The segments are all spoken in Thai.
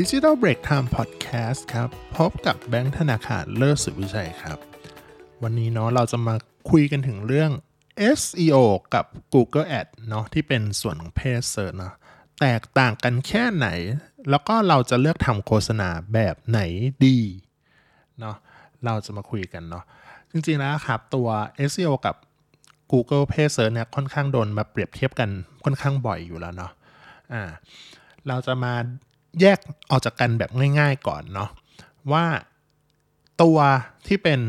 Digital Break Time Podcast ครับ พบกับแบงค์ธนาคารเลิศสุวิชัยครับ วันนี้เนาะเราจะมาคุยกันถึงเรื่อง SEO กับ Google Ad เนาะที่เป็นส่วนของเพจเซิร์ชเนาะแตกต่างกันแค่ไหน แล้วก็เราจะเลือกทำโฆษณาแบบไหนดีเนาะเราจะมาคุยกันเนาะจริงๆแล้วครับตัว SEO กับ Google Page Search เนี่ยค่อนข้างโดนมาเปรียบเทียบกันค่อนข้างบ่อยอยู่แล้วเนาะอ่าเราจะมา แยกออกจากกันแบบง่าย ๆก่อนเนาะว่าตัวที่เป็น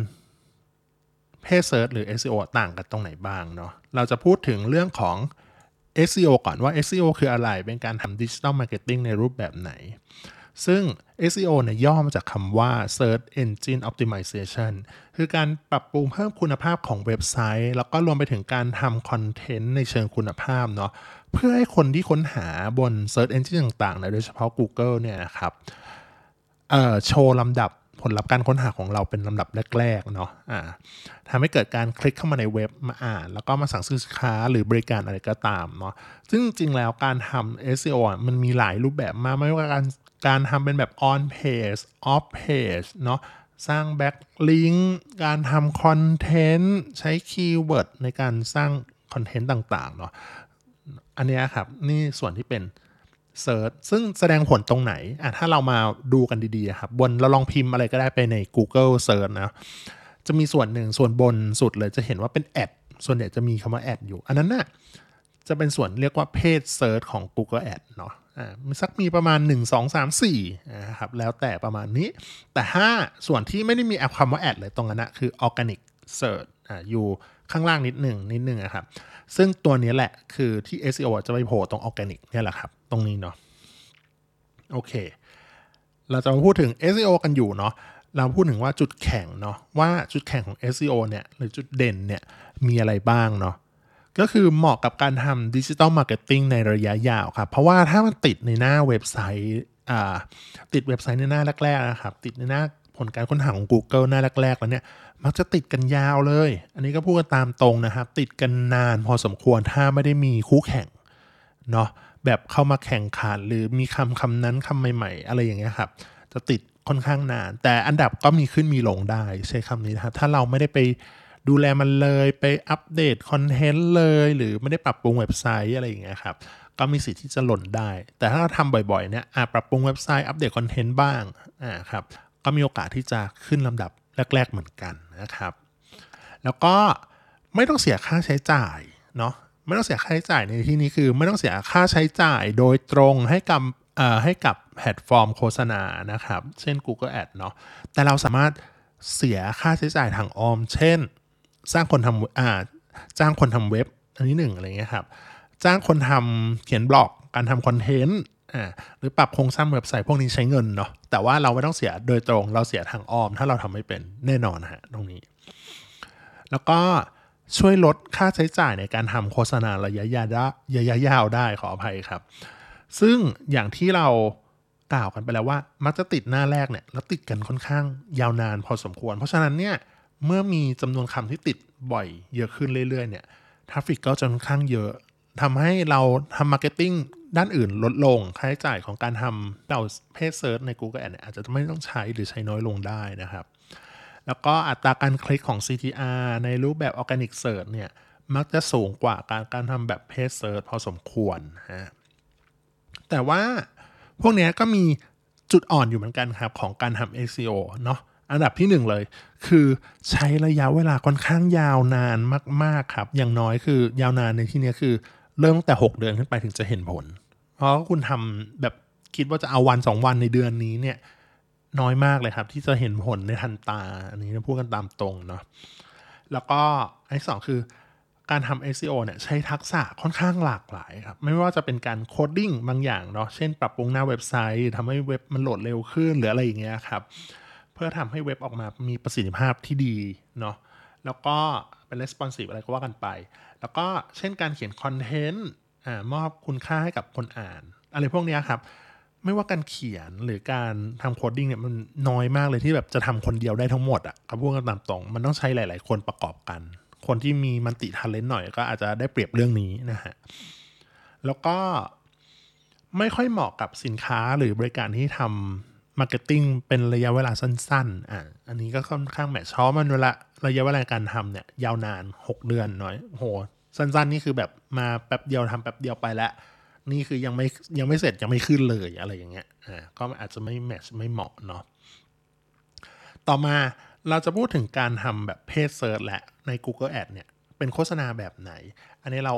Page Search หรือ SEO ต่างกันตรงไหนบ้างเนาะเราจะพูดถึงเรื่องของ SEO ก่อนว่า SEO คืออะไร เป็นการทำ Digital Marketing ในรูปแบบไหน ซึ่ง SEO เนี่ยย่อมาจากคำว่า Search Engine Optimization คือการปรับปรุงเพิ่มคุณภาพของเว็บไซต์ แล้วก็รวมไปถึงการทำคอนเทนต์ในเชิงคุณภาพเนาะ เพื่อให้คนที่ค้นหาบน Search Engine ต่างๆนะโดยเฉพาะ Google เนี่ยนะครับโชว์ลำดับผลลัพธ์การค้นหาของเราเป็นลำดับแรกๆเนาะอ่าทำให้เกิดการคลิกเข้ามาในเว็บมาอ่าน แล้วก็มาสั่งซื้อสินค้าหรือบริการอะไรก็ตามเนาะซึ่งจริงๆแล้วการทำ SEO มันมีหลายรูปแบบมากไม่ว่าการการทำเป็นแบบ on page off page เนาะสร้าง backlink การทำคอนเทนต์ ใช้ keyword ในการสร้าง content ต่างๆเนาะ อันนี้ครับนี่ส่วนที่เป็น search ซึ่งแสดงผลตรงไหนอะถ้าเรามาดูกันดีๆครับบนเราลองพิมพ์อะไรก็ได้ไปใน Google Search นะจะมีส่วนหนึ่งส่วนบนสุดเลยจะเห็นว่าเป็น ad ส่วนใหญ่จะมีคำว่า ad อยู่ อันนั้นน่ะจะเป็นส่วนเรียกว่า paid search ของ Google Ad เนาะอ่ามีสักมีประมาณ 1 2 3 4นะครับแล้วแต่ประมาณนี้ แต่ถ้าส่วนที่ไม่ได้มี ad คำว่า ad เลยตรงนั้นนะคือ Organic Search อ่าอยู่ ข้างล่างนิดหนึ่งนิดหนึ่งนะครับ ซึ่งตัวนี้แหละคือที่ SEO จะไปโผล่ตรง Organic เนี่ยแหละครับ ตรงนี้เนาะโอเค เราจะมาพูดถึง SEO กันอยู่เนาะเราพูดถึงว่าจุดแข็งเนาะว่าจุดแข็งของ SEO เนี่ยหรือจุดเด่นเนี่ยมีอะไรบ้างเนาะก็คือเหมาะกับการทำดิจิ t a ลมาร์เก็ตติ้งในระยะยาวครับ เพราะว่าถ้ามันติดในหน้าเว็บไซต์ติดเว็บไซต์ในหน้าแรกๆนะครับ ติดในหน้า ผลการค้นหาของ Google หน้าแรกๆ แล้วเนี่ย มักจะติดกันยาวเลย อันนี้ก็พูดกันตามตรงนะครับ ติดกันนานพอสมควรถ้าไม่ได้มีคู่แข่งเนาะแบบเข้ามาแข่งขันหรือมีคำคำนั้นคำใหม่ ๆ อะไรอย่างเงี้ยครับ จะติดค่อนข้างนาน แต่อันดับก็มีขึ้นมีลงได้ใช้คำนี้นะครับ ถ้าเราไม่ได้ไปดูแลมันเลยไปอัปเดตคอนเทนต์เลย หรือไม่ได้ปรับปรุงเว็บไซต์อะไรอย่างเงี้ยครับก็มีสิทธิ์ที่จะหล่นได้ แต่ถ้าเราทำบ่อยๆเนี่ยอะปรับปรุงเว็บไซต์อัปเดตคอนเทนต์บ้างอ่าครับ ก็มีโอกาสที่จะขึ้นลำดับแรก ๆเหมือนกันนะครับ แล้วก็ไม่ต้องเสียค่าใช้จ่ายเนาะไม่ต้องเสียค่าใช้จ่ายในที่นี้คือ ไม่ต้องเสียค่าใช้จ่ายโดยตรงให้กับให้กับแพลตฟอร์มโฆษณานะครับ เช่น Google Ad เนาะแต่เราสามารถเสียค่าใช้จ่ายทางออม เช่น สร้างคนทำจ้างคนทำเว็บอันนี้หนึ่งอะไรเงี้ยครับ จ้างคนทำเขียนบล็อก การทำคอนเทนต์ อ่าหรือปรับโครงสร้างเว็บไซต์พวกนี้ใช้เงินเนาะแต่ว่าเราไม่ต้องเสียโดยตรงเราเสียทางอ้อม ถ้าเราทำไม่เป็นแน่นอนฮะตรงนี้ แล้วก็ช่วยลดค่าใช้จ่ายในการทำโฆษณาระยะยาวได้ระยะยาวได้ขออภัยครับ ซึ่งอย่างที่เรากล่าวกันไปแล้วว่า มักจะติดหน้าแรกเนี่ยแล้วติดกันค่อนข้างยาวนานพอสมควร เพราะฉะนั้นเนี่ยเมื่อมีจำนวนคำที่ติดบ่อยเยอะขึ้นเรื่อยๆเนี่ย traffic ก็จะค่อนข้างเยอะ ทำให้เราทำ marketing ด้านอื่นลดลง ค่าใช้จ่ายของการทำเรา paid search ใน Google Ad เนี่ยอาจจะไม่ต้องใช้หรือใช้น้อยลงได้นะครับ แล้วก็อัตราการคลิกของ CTR ในรูปแบบ Organic Search เนี่ย มักจะสูงกว่าการการทำแบบ Paid Search พอสมควรฮะแต่ว่าพวกนี้ก็มีจุดอ่อนอยู่เหมือนกันครับ ของการทำ SEO เนาะอันดับที่หนึ่งเลย คือใช้ระยะเวลาค่อนข้างยาวนานมาก ๆ ครับ อย่างน้อยคือยาวนานในที่นี้คือ เริ่มตั้งแต่ 6 เดือนขึ้นไปถึงจะเห็นผล เพราะคุณทำแบบคิดว่าจะเอาวันสองวันในเดือนนี้เนี่ย น้อยมากเลยครับ ที่จะเห็นผลในทันตา อันนี้พูดกันตามตรงเนาะแล้วก็อันที่สองคือการทำ SEO เนี่ยใช้ทักษะค่อนข้างหลากหลายครับไม่ว่าจะเป็นการโคดดิ้งบางอย่างเนาะเช่นปรับปรุงหน้าเว็บไซต์ทำให้เว็บมันโหลดเร็วขึ้นหรืออะไรอย่างเงี้ยครับ เพื่อทำให้เว็บออกมามีประสิทธิภาพที่ดีเนาะแล้วก็เป็น responsive อะไรก็ว่ากันไป แล้วก็เช่นการเขียน content มอบคุณค่าให้กับคนอ่าน อะไรพวกนี้ครับ ไม่ว่าการเขียนหรือการทำ coding เนี่ยมันน้อยมากเลยที่แบบจะทำคนเดียวได้ทั้งหมดอ่ะกับพูดกันตามตรง มันต้องใช้หลาย ๆ คนประกอบกัน คนที่มี multi-talent หน่อยก็อาจจะได้เปรียบเรื่องนี้นะฮะแล้วก็ไม่ค่อยเหมาะกับสินค้าหรือบริการที่ทำ marketing เป็นระยะเวลาสั้นๆอะอันนี้ก็ค่อนข้าง match เพราะมันเวลาระยะเวลาการทำเนี่ยยาวนาน 6 เดือนน้อยโห สั้นๆนี่คือแบบมาแป๊บเดียวทำแป๊บเดียวไปแล้ว นี่คือยังไม่ยังไม่เสร็จยังไม่ขึ้นเลยอะไรอย่างเงี้ยอ่าก็อาจจะไม่ match ไม่เหมาะเนาะต่อมาเราจะพูดถึงการทำแบบ paid search และใน Google Ad เนี่ยเป็นโฆษณาแบบไหน อันนี้เรา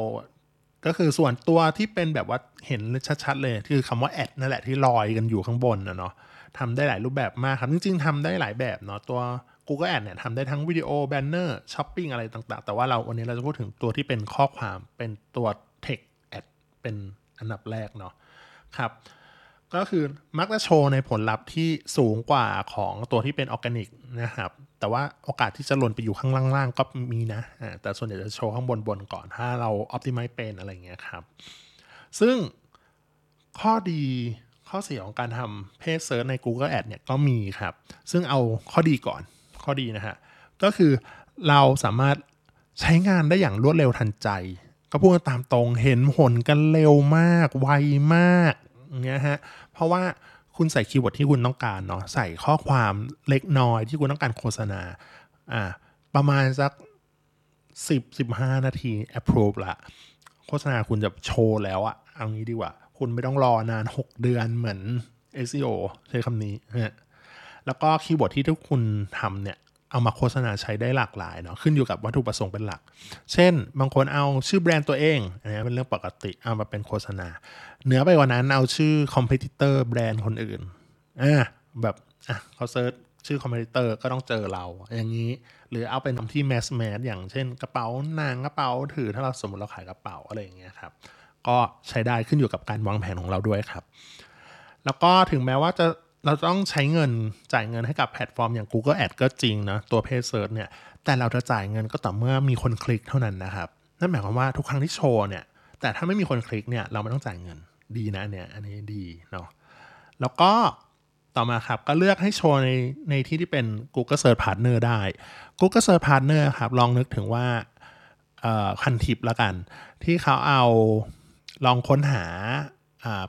ก็คือส่วนตัวที่เป็นแบบว่าเห็นชัดๆเลย คือคำว่า ad นั่นแหละที่ลอยกันอยู่ข้างบนนะเนาะทำได้หลายรูปแบบมากครับ จริงๆทำได้หลายแบบเนาะตัว Google Ad เนี่ยทำได้ทั้งวิดีโอ banner shopping อะไรต่างๆ แต่ว่าเราวันนี้เราจะพูดถึงตัวที่เป็นข้อความเป็นตัว Text Ad เป็นอันดับแรกเนาะครับก็คือมักจะโชว์ในผลลัพธ์ที่สูงกว่าของตัวที่เป็นออร์แกนิกนะครับแต่ว่าโอกาสที่จะหล่นไปอยู่ข้างล่างๆ ก็มีนะแต่ส่วนใหญ่จะโชว์ข้างบนๆก่อนถ้าเราออ t ติ i z e เป็นอะไรเงี้ยครับ ซึ่งข้อดีข้อเสียของการทำเพจเซิร์ชใน Google Ad เนี่ยก็มีครับ ซึ่งเอาข้อดีก่อน ข้อดีนะฮะ ก็คือเราสามารถใช้งานได้อย่างรวดเร็วทันใจ ก็พูดตามตรงเห็นผลกันเร็วมาก ไวมากเงี้ยฮะ เพราะว่าคุณใส่ keyword ที่คุณต้องการเนาะใส่ข้อความเล็กน้อยที่คุณต้องการโฆษณาอ่าประมาณสักสิบสิบห้านาที approve ละโฆษณาคุณจะโชว์แล้วอะเอางี้ดีกว่า คุณไม่ต้องรอนาน 6 เดือนเหมือน SEO ใช้คำนี้ฮะ แล้วก็ keyword ที่ทุกคุณทำเนี่ยเอามาโฆษณาใช้ได้หลากหลายเนาะขึ้นอยู่กับวัตถุประสงค์เป็นหลัก เช่น บางคนเอาชื่อแบรนด์ตัวเองอันนี้เป็นเรื่องปกติเอามาเป็นโฆษณาเหนือไปกว่านั้นเอาชื่อ competitor แบรนด์คนอื่นอ่าแบบอะเขา search ชื่อ competitor ก็ต้องเจอเราอย่างนี้ หรือเอาเป็นคำที่ mass mass อย่างเช่นกระเป๋าหนังกระเป๋าถือถ้าเราสมมติเราขายกระเป๋าอะไรอย่างเงี้ยครับก็ใช้ได้ขึ้นอยู่กับการวางแผนของเราด้วยครับ แล้วก็ถึงแม้ว่าจะ เราต้องใช้เงินจ่ายเงินให้กับแพลตฟอร์มอย่าง Google Ad ก็จริงนะตัว paid search เนี่ยแต่เราจะจ่ายเงินก็ต่อเมื่อมีคนคลิกเท่านั้นนะครับนั่นหมายความว่าทุกครั้งที่โชว์เนี่ยแต่ถ้าไม่มีคนคลิกเนี่ยเราไม่ต้องจ่ายเงินดีนะเนี่ยอันนี้ดีเนาะแล้วก็ต่อมาครับ ก็เลือกให้โชว์ในในที่ที่เป็น Google Search Partner ได้ Google Search Partner ครับ ลองนึกถึงว่าพันทิปละกัน ที่เขาเอาลองค้นหา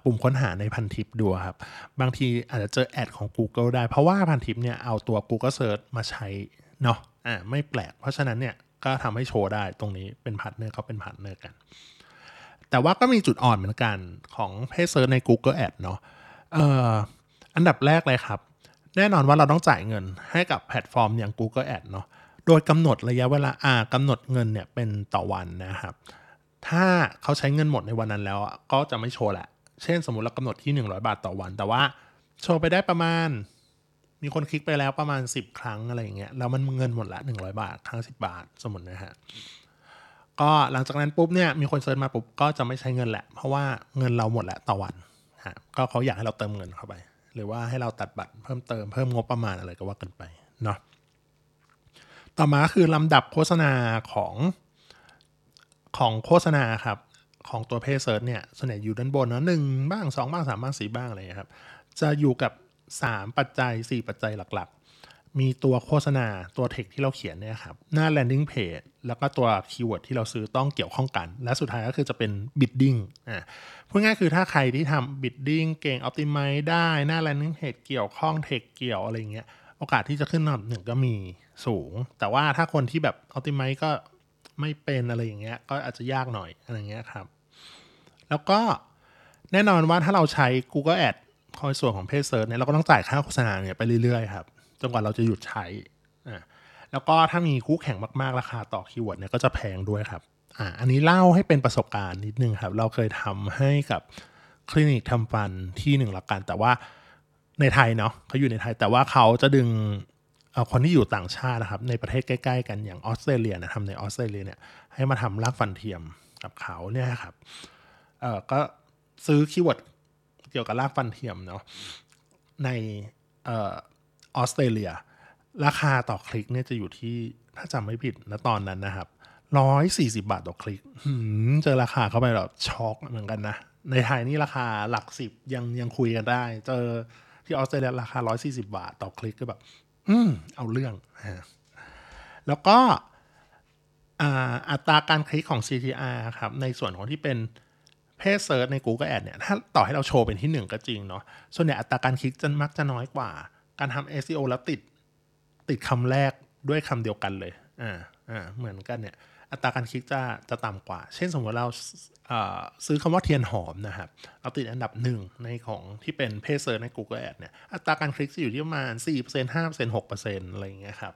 ปุ่มค้นหาในพันทิปดูครับ บางทีอาจจะเจอแอดของ Google ได้ เพราะว่าพันทิปเนี่ยเอาตัว Google Search มาใช้เนาะอ่าไม่แปลก เพราะฉะนั้นเนี่ยก็ทำให้โชว์ได้ตรงนี้เป็น partner เขาเป็น partner กัน แต่ว่าก็มีจุดอ่อนเหมือนกันของ paid search ใน Google Ad เนาะเอ่ออันดับแรกเลยครับ แน่นอนว่าเราต้องจ่ายเงินให้กับแพลตฟอร์มอย่าง Google Ad เนาะโดยกำหนดระยะเวลาอ่ากำหนดเงินเนี่ยเป็นต่อวันนะครับ ถ้าเขาใช้เงินหมดในวันนั้นแล้วก็จะไม่โชว์แหละ เช่นสมมติเรากำหนดที่ 100 บาทต่อวัน แต่ว่าโชว์ไปได้ประมาณ มีคนคลิกไปแล้วประมาณ 10 ครั้งอะไรอย่างเงี้ยแล้วมันเงินหมดละ 100 บาท ครั้ง 10 บาท สมมตินะฮะก็หลังจากนั้นปุ๊บเนี่ยมีคนเซิร์ชมาปุ๊บก็จะไม่ใช้เงินแหละ เพราะว่าเงินเราหมดแล้วต่อวันฮะก็เขาอยากให้เราเติมเงินเข้าไป หรือว่าให้เราตัดบัตรเพิ่มเติมเพิ่มงบประมาณอะไรก็ว่ากันไปเนาะต่อมาคือลำดับโฆษณาของของโฆษณาครับ ของตัว paid search เนี่ยส่วนใหญ่อยู่ด้านบนนะหนึ่งบ้างสองบ้างสามบ้างสี่บ้างอะไรอย่างนี้ครับ จะอยู่กับ 3 ปัจจัย 4 ปัจจัยหลักๆ มีตัวโฆษณาตัวเทคที่เราเขียนเนี่ยครับ หน้า landing page แล้วก็ตัว keyword ที่เราซื้อต้องเกี่ยวข้องกัน และสุดท้ายก็คือจะเป็น bidding อ่าพูดง่ายคือถ้าใครที่ทำ bidding เก่ง optimize ได้หน้า landing page เกี่ยวข้องเทคเกี่ยวอะไรเงี้ยโอกาสที่จะขึ้นอันดับหนึ่งก็มีสูง แต่ว่าถ้าคนที่แบบ optimize ก็ไม่เป็นอะไรอย่างเงี้ยก็อาจจะยากหน่อยอะไรเงี้ยครับ แล้วก็แน่นอนว่าถ้าเราใช้ Google Ad ในส่วนของ paid search เนี่ยเราก็ต้องจ่ายค่าโฆษณาเนี่ยไปเรื่อยๆครับจนกว่าเราจะหยุดใช้อ่าแล้วก็ถ้ามีคู่แข่งมากๆ ราคาต่อ keyword เนี่ยก็จะแพงด้วยครับอ่าอันนี้เล่าให้เป็นประสบการณ์นิดนึงครับ เราเคยทำให้กับคลินิกทำฟันที่หนึ่งละกันแต่ว่าในไทยเนาะเขาอยู่ในไทยแต่ว่าเขาจะดึงคนที่อยู่ต่างชาตินะครับ ในประเทศใกล้ ๆ กันอย่างออสเตรเลียนะทำในออสเตรเลียเนี่ยให้มาทำรากฟันเทียมกับเขาเนี่ยครับ เออก็ซื้อ keyword เกี่ยวกับรากฟันเทียมเนาะในออสเตรเลีย ราคาต่อคลิกเนี่ยจะอยู่ที่ถ้าจำไม่ผิดนะตอนนั้นนะครับร้อยสี่สิบบาทต่อคลิกเจอราคาเข้าไปแบบช็อกเหมือนกันนะ ในไทยนี่ราคาหลักสิบยังยังคุยกันได้ เจอที่ออสเตรเลียราคาร้อยสี่สิบาทต่อคลิกก็แบบ อืมเอาเรื่อง แล้วก็อัตราการคลิกของ CTR ครับ ในส่วนของที่เป็น เพจเซิร์ชใน Google Ad เนี่ยถ้าต่อให้เราโชว์เป็นที่หนึ่งก็จริงเนาะส่วนใหญ่อัตราการคลิกจะมักจะน้อยกว่า การทำ SEO แล้วติดติดคำแรกด้วยคำเดียวกันเลยอ่าอ่าเหมือนกันเนี่ยอัตราการคลิกจะจะต่ำกว่า เช่นสมมติเราซื้อคำว่าเทียนหอมนะครับเราติดอันดับหนึ่งในของที่เป็น paid search ใน Google Ad เนี่ยอัตราการคลิกจะอยู่ที่ประมาณ 4% 5% 6%อะไรอย่างเงี้ยครับ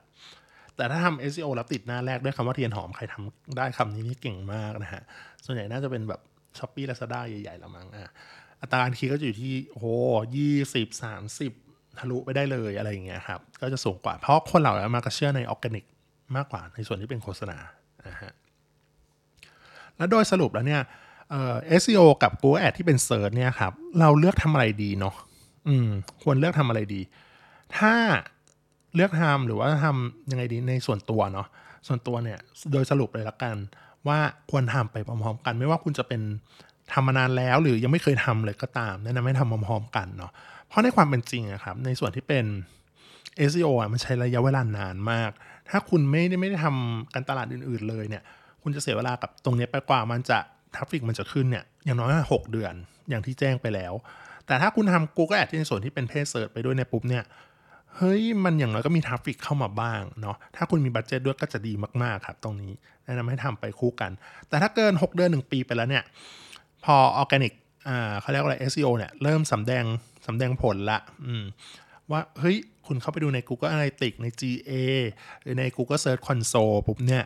แต่ถ้าทำ SEO แล้วติดหน้าแรกด้วยคำว่าเทียนหอมใครทำได้คำนี้นี่เก่งมากนะฮะส่วนใหญ่น่าจะเป็นแบบ Shopee Lazada ใหญ่ๆละมั้งอะอัตราการคลิกก็จะอยู่ที่โหยี่สิบสามสิบทะลุไปได้เลยอะไรอย่างเงี้ยครับ ก็จะสูงกว่า เพราะคนเหล่านั้นมักจะเชื่อในออร์แกนิกมากกว่าในส่วนที่เป็นโฆษณานะฮะแล้วโดยสรุปแล้วเนี่ยเอ่อ SEO กับ Google Ad ที่เป็นเซิร์ชเนี่ยครับ เราเลือกทำอะไรดีเนาะอืมควรเลือกทำอะไรดี ถ้าเลือกทำหรือว่าทำยังไงดีในส่วนตัวเนาะส่วนตัวเนี่ยโดยสรุปเลยละกัน ว่าควรทำไปพร้อมๆกัน ไม่ว่าคุณจะเป็นทำมานานแล้ว หรือยังไม่เคยทำเลยก็ตามแนะนำให้ทำพร้อมๆกันเนาะเพราะในความเป็นจริงอะครับ ในส่วนที่เป็น SEO อะมันใช้ระยะเวลานานมาก ถ้าคุณไม่ได้ไม่ได้ทำการตลาดอื่น ๆ เลยเนี่ยคุณจะเสียเวลากับตรงนี้ไปกว่ามันจะ traffic มันจะขึ้นเนี่ยอย่างน้อยหกเดือนอย่างที่แจ้งไปแล้ว แต่ถ้าคุณทำ Google Ads ในส่วนที่เป็น paid search ไปด้วยในปุ๊บเนี่ย เฮ้ย มันอย่างน้อยก็มี traffic เข้ามาบ้างเนาะ ถ้าคุณมี budget ด้วยก็จะดีมาก ๆ ครับ ตรงนี้แนะนำให้ทำไปคู่กัน แต่ถ้าเกิน 6 เดือน 1 ปีไปแล้วเนี่ย พอออร์แกนิกอ่าเขาเรียกว่าอะไร SEO เนี่ยเริ่มสำแดงสำแดงผลละอืมว่า เฮ้ย คุณเข้าไปดูใน Google Analytics ใน GA หรือใน Google Search Console ปุ๊บเนี่ย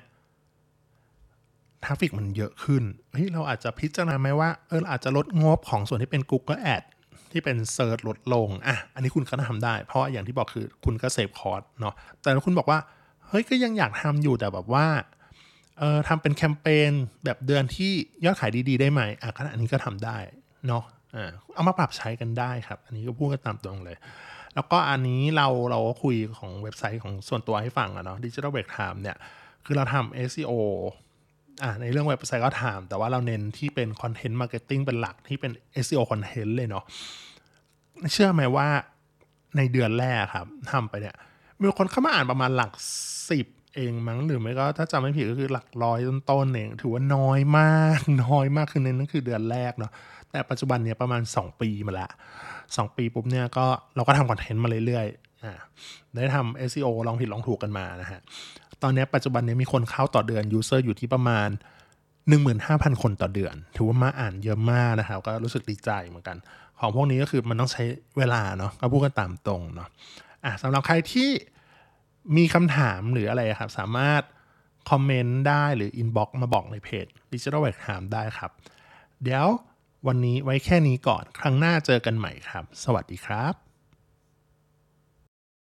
traffic มันเยอะขึ้น เฮ้ย เราอาจจะพิจารณาไหมว่า เอออาจจะลดงบของส่วนที่เป็น Google Ad ที่เป็น search ลดลงอะอันนี้คุณก็ทำได้ เพราะอย่างที่บอกคือคุณก็ save cost เนาะแต่ถ้าคุณบอกว่าเฮ้ยก็ยังอยากทำอยู่แต่แบบว่าเออทำเป็นแคมเปญแบบเดือนที่ยอดขายดีๆ ได้ไหมอะก็อันนี้ก็ทำได้เนาะอ่าเอามาปรับใช้กันได้ครับ อันนี้ก็พูดกันตามตรงเลย แล้วก็อันนี้เราเราก็คุยของเว็บไซต์ของส่วนตัวให้ฟังอะเนาะ Digital Break Time เนี่ยคือเราทำ SEO อ่าในเรื่องเว็บไซต์ก็ถาม แต่ว่าเราเน้นที่เป็น content marketing เป็นหลักที่เป็น SEO คอนเทนต์เลยเนาะ เชื่อไหมว่าในเดือนแรกครับทำไปเนี่ย มีคนเข้ามาอ่านประมาณหลักสิบเองมั้งหรือไม่ก็ถ้าจำไม่ผิดก็คือหลักร้อยต้นๆเองถือว่าน้อยมากน้อยมากคือในนั้นคือเดือนแรกเนาะแต่ปัจจุบันเนี่ยประมาณ 2 ปีมาละ2ปีปุ๊บเนี่ยก็เราก็ทำคอนเทนต์มาเรื่อยๆอ่าได้ทำ SEO ลองผิดลองถูกกันมานะฮะตอนนี้ปัจจุบันเนี้มีคนเข้าต่อเดือน user อยู่ที่ประมาณ15,000 คนต่อเดือน ถือว่ามาอ่านเยอะมากนะครับก็รู้สึกดีใจเหมือนกัน ของพวกนี้ก็คือมันต้องใช้เวลาเนาะก็พูดกันตามตรงเนาะอะสำหรับใครที่มีคำถามหรืออะไรครับ สามารถ comment ได้หรือ inbox มาบอกในเพจ Digital w e b t i m e ได้ครับ เดี๋ยววันนี้ไว้แค่นี้ก่อน ครั้งหน้าเจอกันใหม่ครับ สวัสดีครับ